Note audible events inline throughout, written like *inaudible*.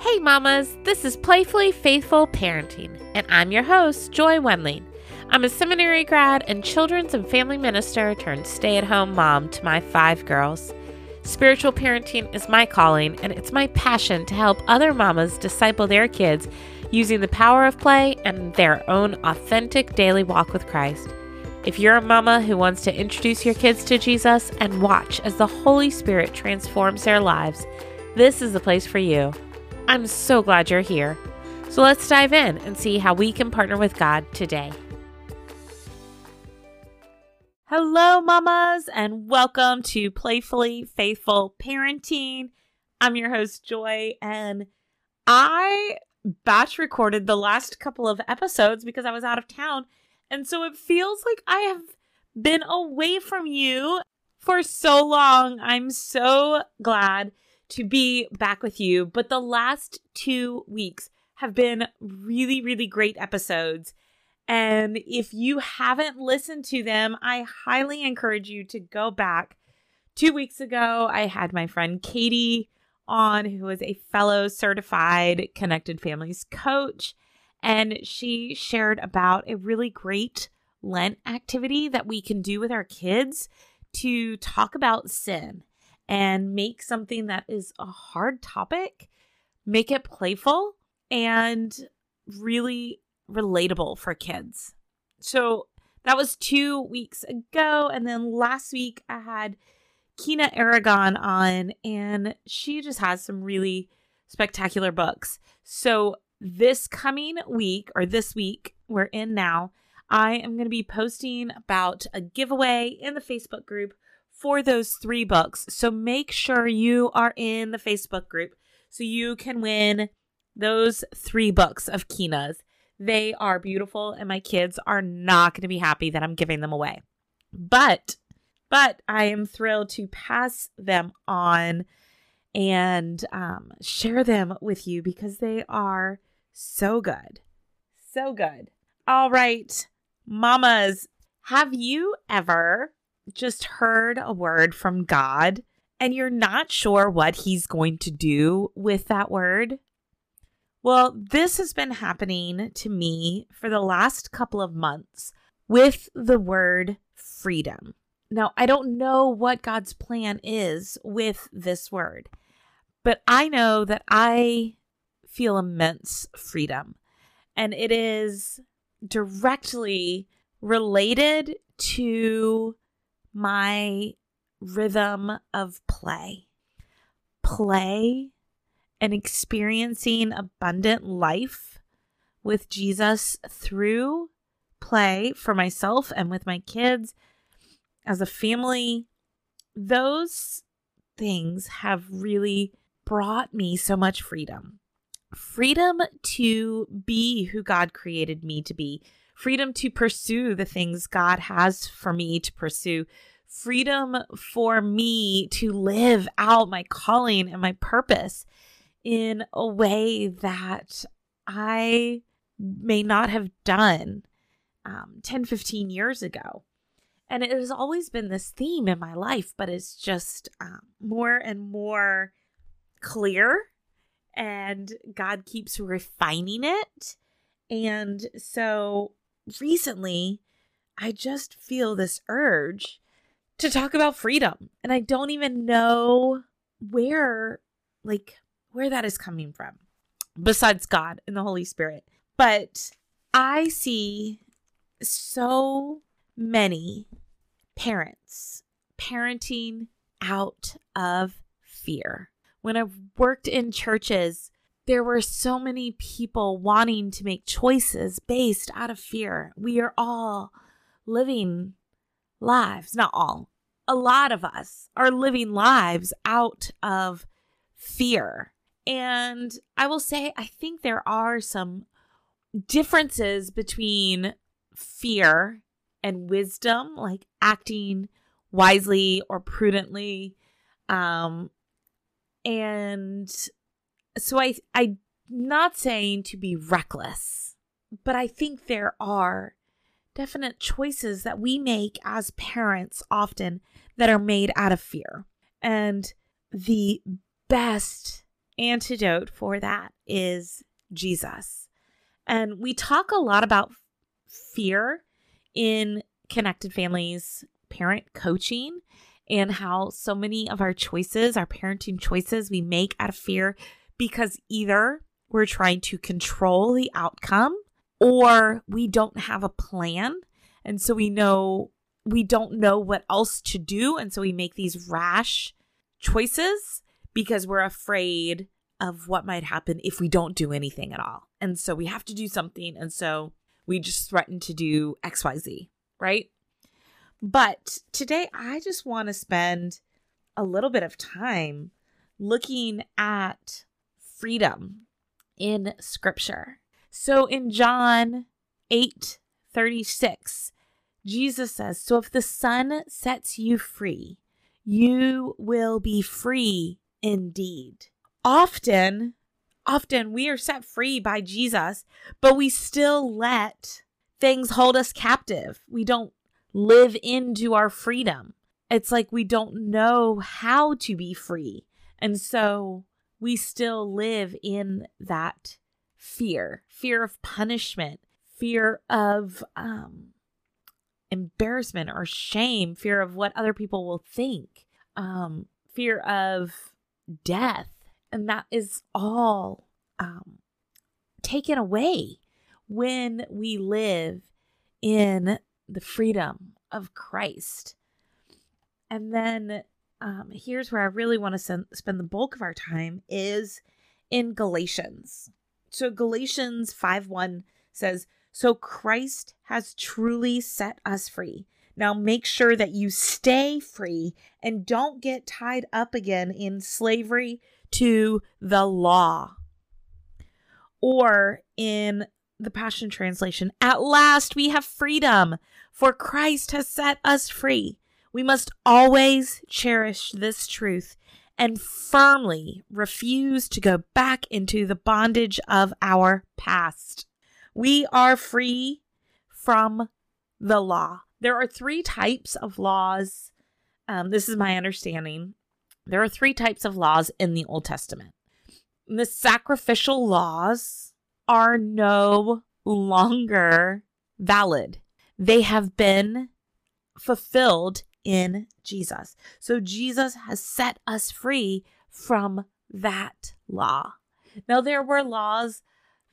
Hey, mamas, this is Playfully Faithful Parenting, and I'm your host, Joy Wendling. I'm a seminary grad and children's and family minister turned stay at home mom to my five girls. Spiritual parenting is my calling, and it's my passion to help other mamas disciple their kids using the power of play and their own authentic daily walk with Christ. If you're a mama who wants to introduce your kids to Jesus and watch as the Holy Spirit transforms their lives, this is the place for you. I'm so glad you're here. So let's dive in and see how we can partner with God today. Hello, mamas, and welcome to Playfully Faithful Parenting. I'm your host, Joy, and I batch recorded the last couple of episodes because I was out of town. And so it feels like I have been away from you for so long. I'm so glad to be back with you. But the last two weeks have been really, really great episodes. And if you haven't listened to them, I highly encourage you to go back. Two weeks ago, I had my friend Katie on, who is a fellow certified connected families coach. And she shared about a really great Lent activity that we can do with our kids to talk about sin and make something that is a hard topic, make it playful and really relatable for kids. So that was two weeks ago. And then last week I had Kina Aragon on, and she just has some really spectacular books. So this coming week, or this week we're in now, I am going to be posting about a giveaway in the Facebook group for those three books. So make sure you are in the Facebook group so you can win those three books of Kina's. They are beautiful, and my kids are not going to be happy that I'm giving them away. But, but I am thrilled to pass them on and um, share them with you because they are so good. So good. All right, mamas, have you ever just heard a word from God and you're not sure what he's going to do with that word? Well, this has been happening to me for the last couple of months with the word freedom. Now, I don't know what God's plan is with this word, but I know that I feel immense freedom, and it is directly related to my rhythm of play. Play and experiencing abundant life with Jesus through play for myself and with my kids as a family, those things have really brought me so much freedom. Freedom to be who God created me to be, freedom to pursue the things God has for me to pursue, freedom for me to live out my calling and my purpose in a way that I may not have done um, 10, 15 years ago. And it has always been this theme in my life, but it's just um, more and more clear. And God keeps refining it. And so recently, I just feel this urge to talk about freedom. And I don't even know where, like, where that is coming from, besides God and the Holy Spirit. But I see so many parents parenting out of fear. When I've worked in churches, there were so many people wanting to make choices based out of fear. We are all living lives, not all, a lot of us are living lives out of fear. And I will say, I think there are some differences between fear and wisdom, like acting wisely or prudently. Um, and so I, I'm not saying to be reckless, but I think there are definite choices that we make as parents often that are made out of fear. And the best antidote for that is Jesus. And we talk a lot about fear in connected families parent coaching and how so many of our choices, our parenting choices, we make out of fear because either we're trying to control the outcome or we don't have a plan. And so we know we don't know what else to do. And so we make these rash choices because we're afraid of what might happen if we don't do anything at all. And so we have to do something. And so we just threaten to do XYZ, right? But today I just want to spend a little bit of time looking at freedom in scripture. So in John 8 36, Jesus says, So if the Son sets you free, you will be free indeed. Often, often we are set free by Jesus, but we still let things hold us captive. We don't live into our freedom. It's like we don't know how to be free. And so we still live in that fear fear of punishment, fear of um, embarrassment or shame, fear of what other people will think, um, fear of death. And that is all um, taken away when we live in the freedom of Christ. And then um, here's where I really want to spend the bulk of our time is in Galatians. So Galatians 5 1 says, So Christ has truly set us free. Now make sure that you stay free and don't get tied up again in slavery to the law. Or in the Passion Translation, at last we have freedom, for Christ has set us free. We must always cherish this truth and firmly refuse to go back into the bondage of our past. We are free from the law. There are three types of laws. Um, this is my understanding. There are three types of laws in the Old Testament. The sacrificial laws are no longer valid, they have been fulfilled in Jesus. So Jesus has set us free from that law. Now, there were laws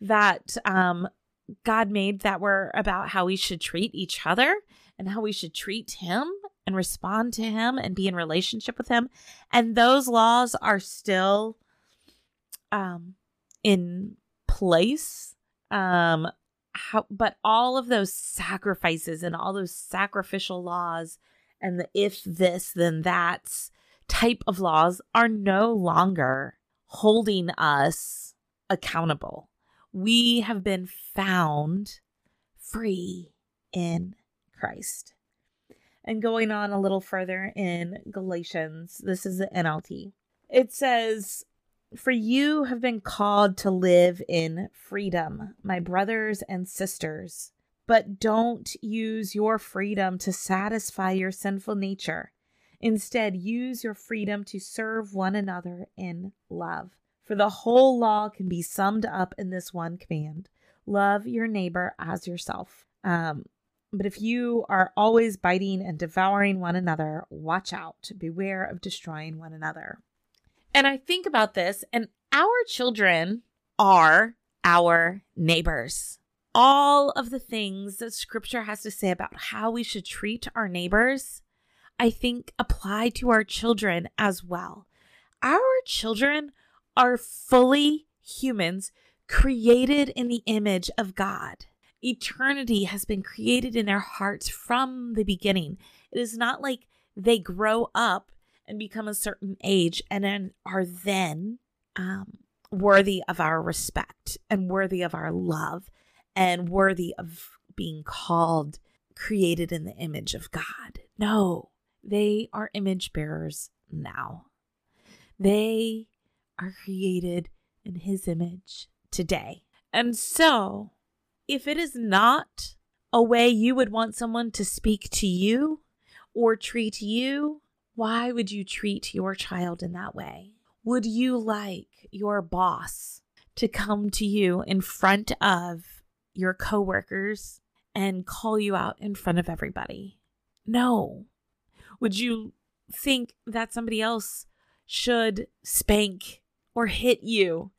that um, God made that were about how we should treat each other and how we should treat Him and respond to Him and be in relationship with Him. And those laws are still um, in place. Um, how, but all of those sacrifices and all those sacrificial laws and the if this then that's type of laws are no longer holding us accountable. We have been found free in Christ. And going on a little further in Galatians, this is the NLT. It says, For you have been called to live in freedom, my brothers and sisters but don't use your freedom to satisfy your sinful nature. Instead, use your freedom to serve one another in love. For the whole law can be summed up in this one command love your neighbor as yourself. Um, but if you are always biting and devouring one another, watch out. Beware of destroying one another. And I think about this, and our children are our neighbors all of the things that scripture has to say about how we should treat our neighbors, I think apply to our children as well. Our children are fully humans created in the image of God. Eternity has been created in their hearts from the beginning. It is not like they grow up and become a certain age and then are then um, worthy of our respect and worthy of our love and worthy of being called created in the image of God. No, they are image bearers now. They are created in his image today. And so, if it is not a way you would want someone to speak to you or treat you, why would you treat your child in that way? Would you like your boss to come to you in front of your coworkers and call you out in front of everybody? No. Would you think that somebody else should spank or hit you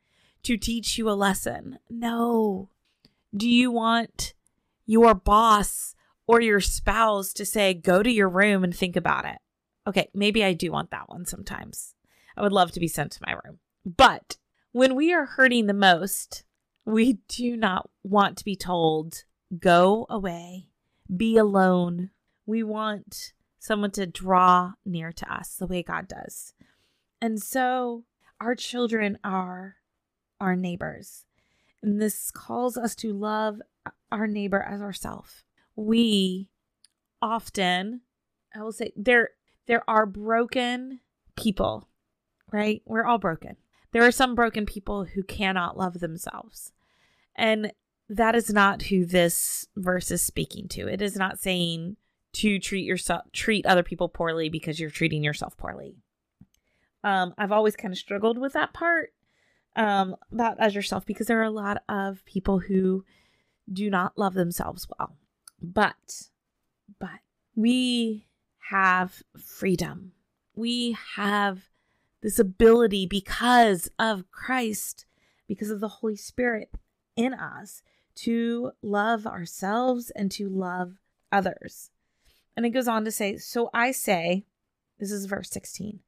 to teach you a lesson? No. Do you want your boss or your spouse to say, go to your room and think about it? Okay, maybe I do want that one sometimes. I would love to be sent to my room. But when we are hurting the most, we do not want to be told, go away, be alone. We want someone to draw near to us the way God does. And so our children are our neighbors. And this calls us to love our neighbor as ourselves. We often, I will say, there there are broken people, right? We're all broken. There are some broken people who cannot love themselves. And that is not who this verse is speaking to. It is not saying to treat yourself treat other people poorly because you're treating yourself poorly. Um, I've always kind of struggled with that part um, about as yourself because there are a lot of people who do not love themselves well. But, but we have freedom. We have this ability because of Christ, because of the Holy Spirit in us to love ourselves and to love others. And it goes on to say, So I say, this is verse 16,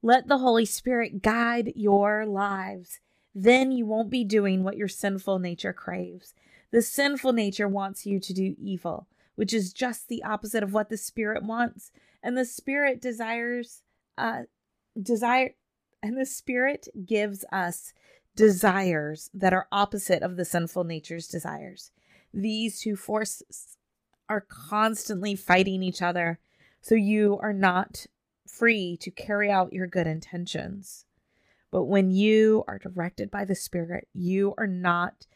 let the Holy Spirit guide your lives. Then you won't be doing what your sinful nature craves. The sinful nature wants you to do evil, which is just the opposite of what the Spirit wants. And the Spirit desires, uh, desire, and the Spirit gives us desires that are opposite of the sinful nature's desires. These two forces are constantly fighting each other, so you are not free to carry out your good intentions. But when you are directed by the Spirit, you are not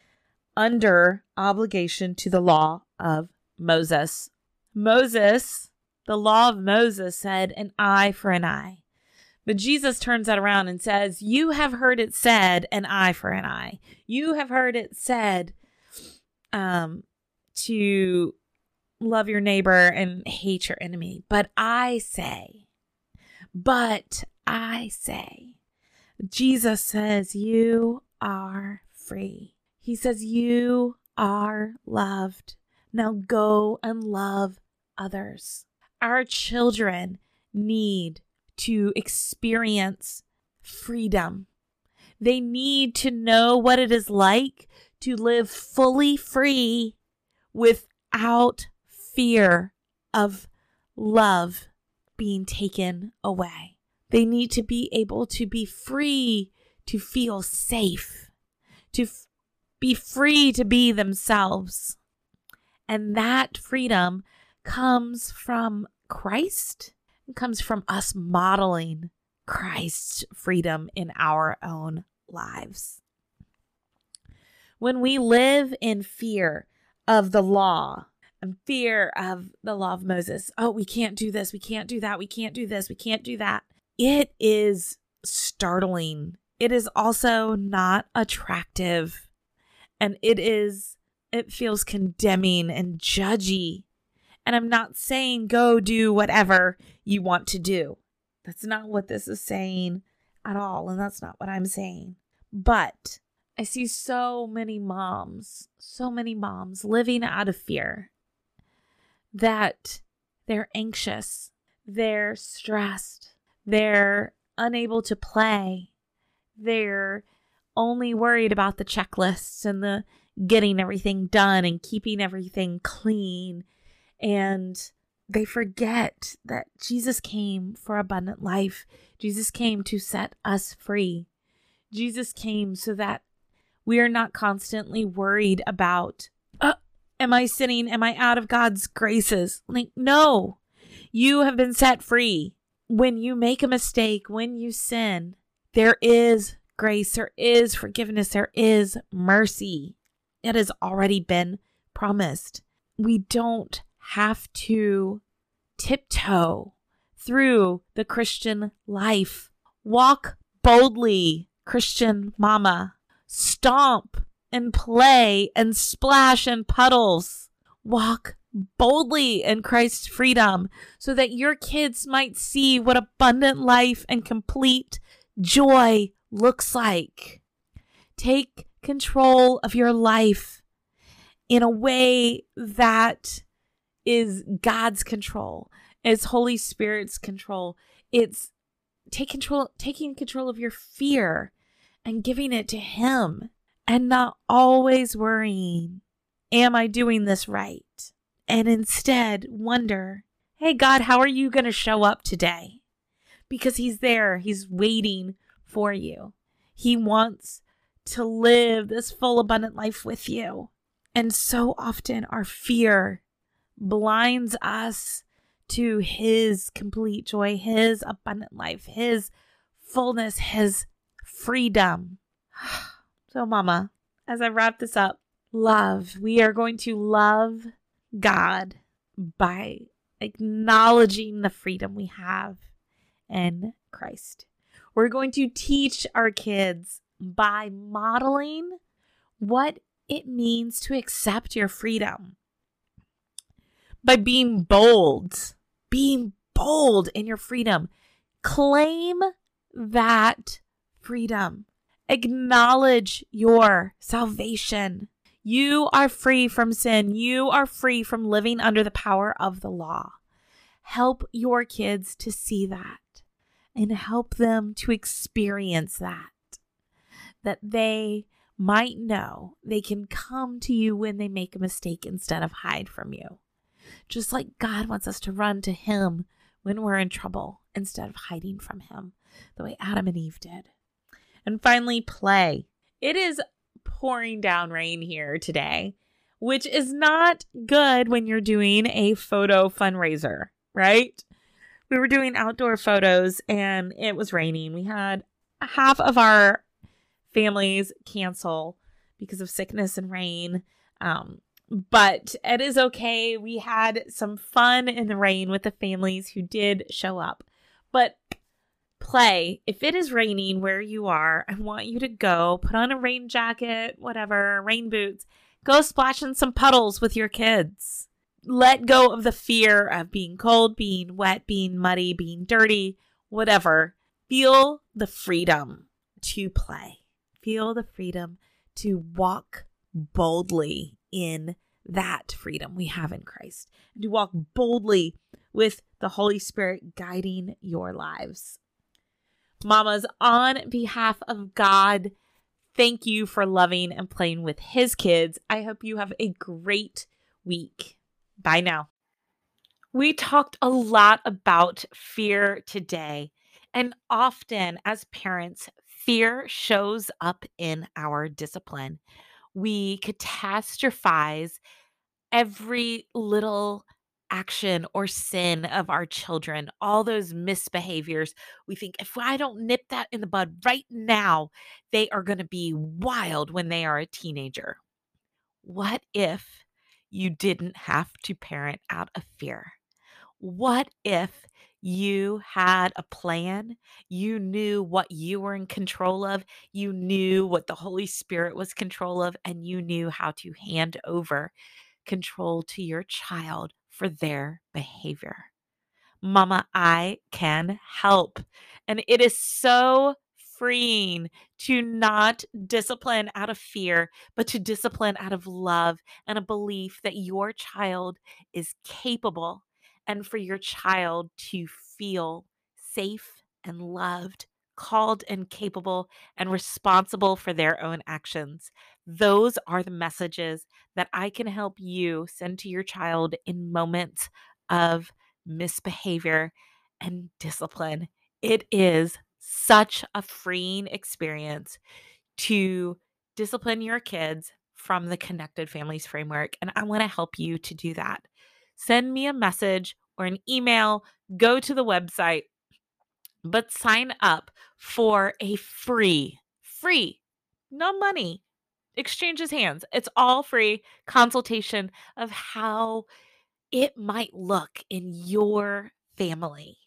under obligation to the law of Moses. Moses, the law of Moses said, an eye for an eye but Jesus turns that around and says, You have heard it said, an eye for an eye. You have heard it said um, to love your neighbor and hate your enemy. But I say, but I say, Jesus says, You are free. He says, You are loved. Now go and love others. Our children need to experience freedom. They need to know what it is like to live fully free without fear of love being taken away. They need to be able to be free to feel safe, to f- be free to be themselves. And that freedom comes from Christ comes from us modeling Christ's freedom in our own lives. When we live in fear of the law and fear of the law of Moses, oh, we can't do this, we can't do that, we can't do this, we can't do that, it is startling. It is also not attractive. And it is, it feels condemning and judgy and I'm not saying go do whatever you want to do. That's not what this is saying at all. And that's not what I'm saying. But I see so many moms, so many moms living out of fear that they're anxious, they're stressed, they're unable to play, they're only worried about the checklists and the getting everything done and keeping everything clean and they forget that Jesus came for abundant life. Jesus came to set us free. Jesus came so that we are not constantly worried about, uh, am I sinning? Am I out of God's graces? Like, no, you have been set free. When you make a mistake, when you sin, there is grace, there is forgiveness, there is mercy. It has already been promised. We don't have to tiptoe through the Christian life. Walk boldly, Christian mama. Stomp and play and splash in puddles. Walk boldly in Christ's freedom so that your kids might see what abundant life and complete joy looks like. Take control of your life in a way that is God's control, is Holy Spirit's control. It's take control taking control of your fear and giving it to him and not always worrying, am I doing this right? And instead wonder, hey God, how are you going to show up today? Because he's there, he's waiting for you. He wants to live this full abundant life with you. And so often our fear blinds us to his complete joy, his abundant life, his fullness, his freedom. *sighs* So, Mama, as I wrap this up, love. We are going to love God by acknowledging the freedom we have in Christ. We're going to teach our kids by modeling what it means to accept your freedom. By being bold, being bold in your freedom. Claim that freedom. Acknowledge your salvation. You are free from sin. You are free from living under the power of the law. Help your kids to see that and help them to experience that. That they might know they can come to you when they make a mistake instead of hide from you. Just like God wants us to run to Him when we're in trouble instead of hiding from Him, the way Adam and Eve did. And finally, play. It is pouring down rain here today, which is not good when you're doing a photo fundraiser, right? We were doing outdoor photos and it was raining. We had half of our families cancel because of sickness and rain. Um, but it is okay. We had some fun in the rain with the families who did show up. But play. If it is raining where you are, I want you to go put on a rain jacket, whatever, rain boots, go splash in some puddles with your kids. Let go of the fear of being cold, being wet, being muddy, being dirty, whatever. Feel the freedom to play. Feel the freedom to walk boldly in that freedom we have in Christ and to walk boldly with the Holy Spirit guiding your lives. Mamas, on behalf of God, thank you for loving and playing with His kids. I hope you have a great week. Bye now. We talked a lot about fear today, and often as parents, fear shows up in our discipline. We catastrophize every little action or sin of our children, all those misbehaviors. We think if I don't nip that in the bud right now, they are going to be wild when they are a teenager. What if you didn't have to parent out of fear? What if you had a plan? You knew what you were in control of. You knew what the Holy Spirit was control of, and you knew how to hand over control to your child for their behavior. Mama, I can help. And it is so freeing to not discipline out of fear, but to discipline out of love and a belief that your child is capable and for your child to feel safe and loved, called and capable and responsible for their own actions. Those are the messages that I can help you send to your child in moments of misbehavior and discipline. It is such a freeing experience to discipline your kids from the Connected Families Framework. And I want to help you to do that. Send me a message or an email, go to the website, but sign up for a free, free, no money, exchanges hands. It's all free consultation of how it might look in your family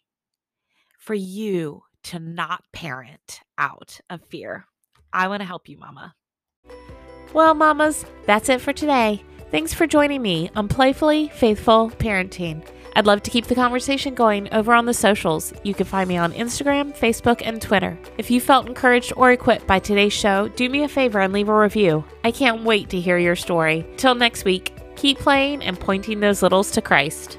for you to not parent out of fear. I want to help you, Mama. Well, Mamas, that's it for today. Thanks for joining me on Playfully Faithful Parenting. I'd love to keep the conversation going over on the socials. You can find me on Instagram, Facebook, and Twitter. If you felt encouraged or equipped by today's show, do me a favor and leave a review. I can't wait to hear your story. Till next week, keep playing and pointing those littles to Christ.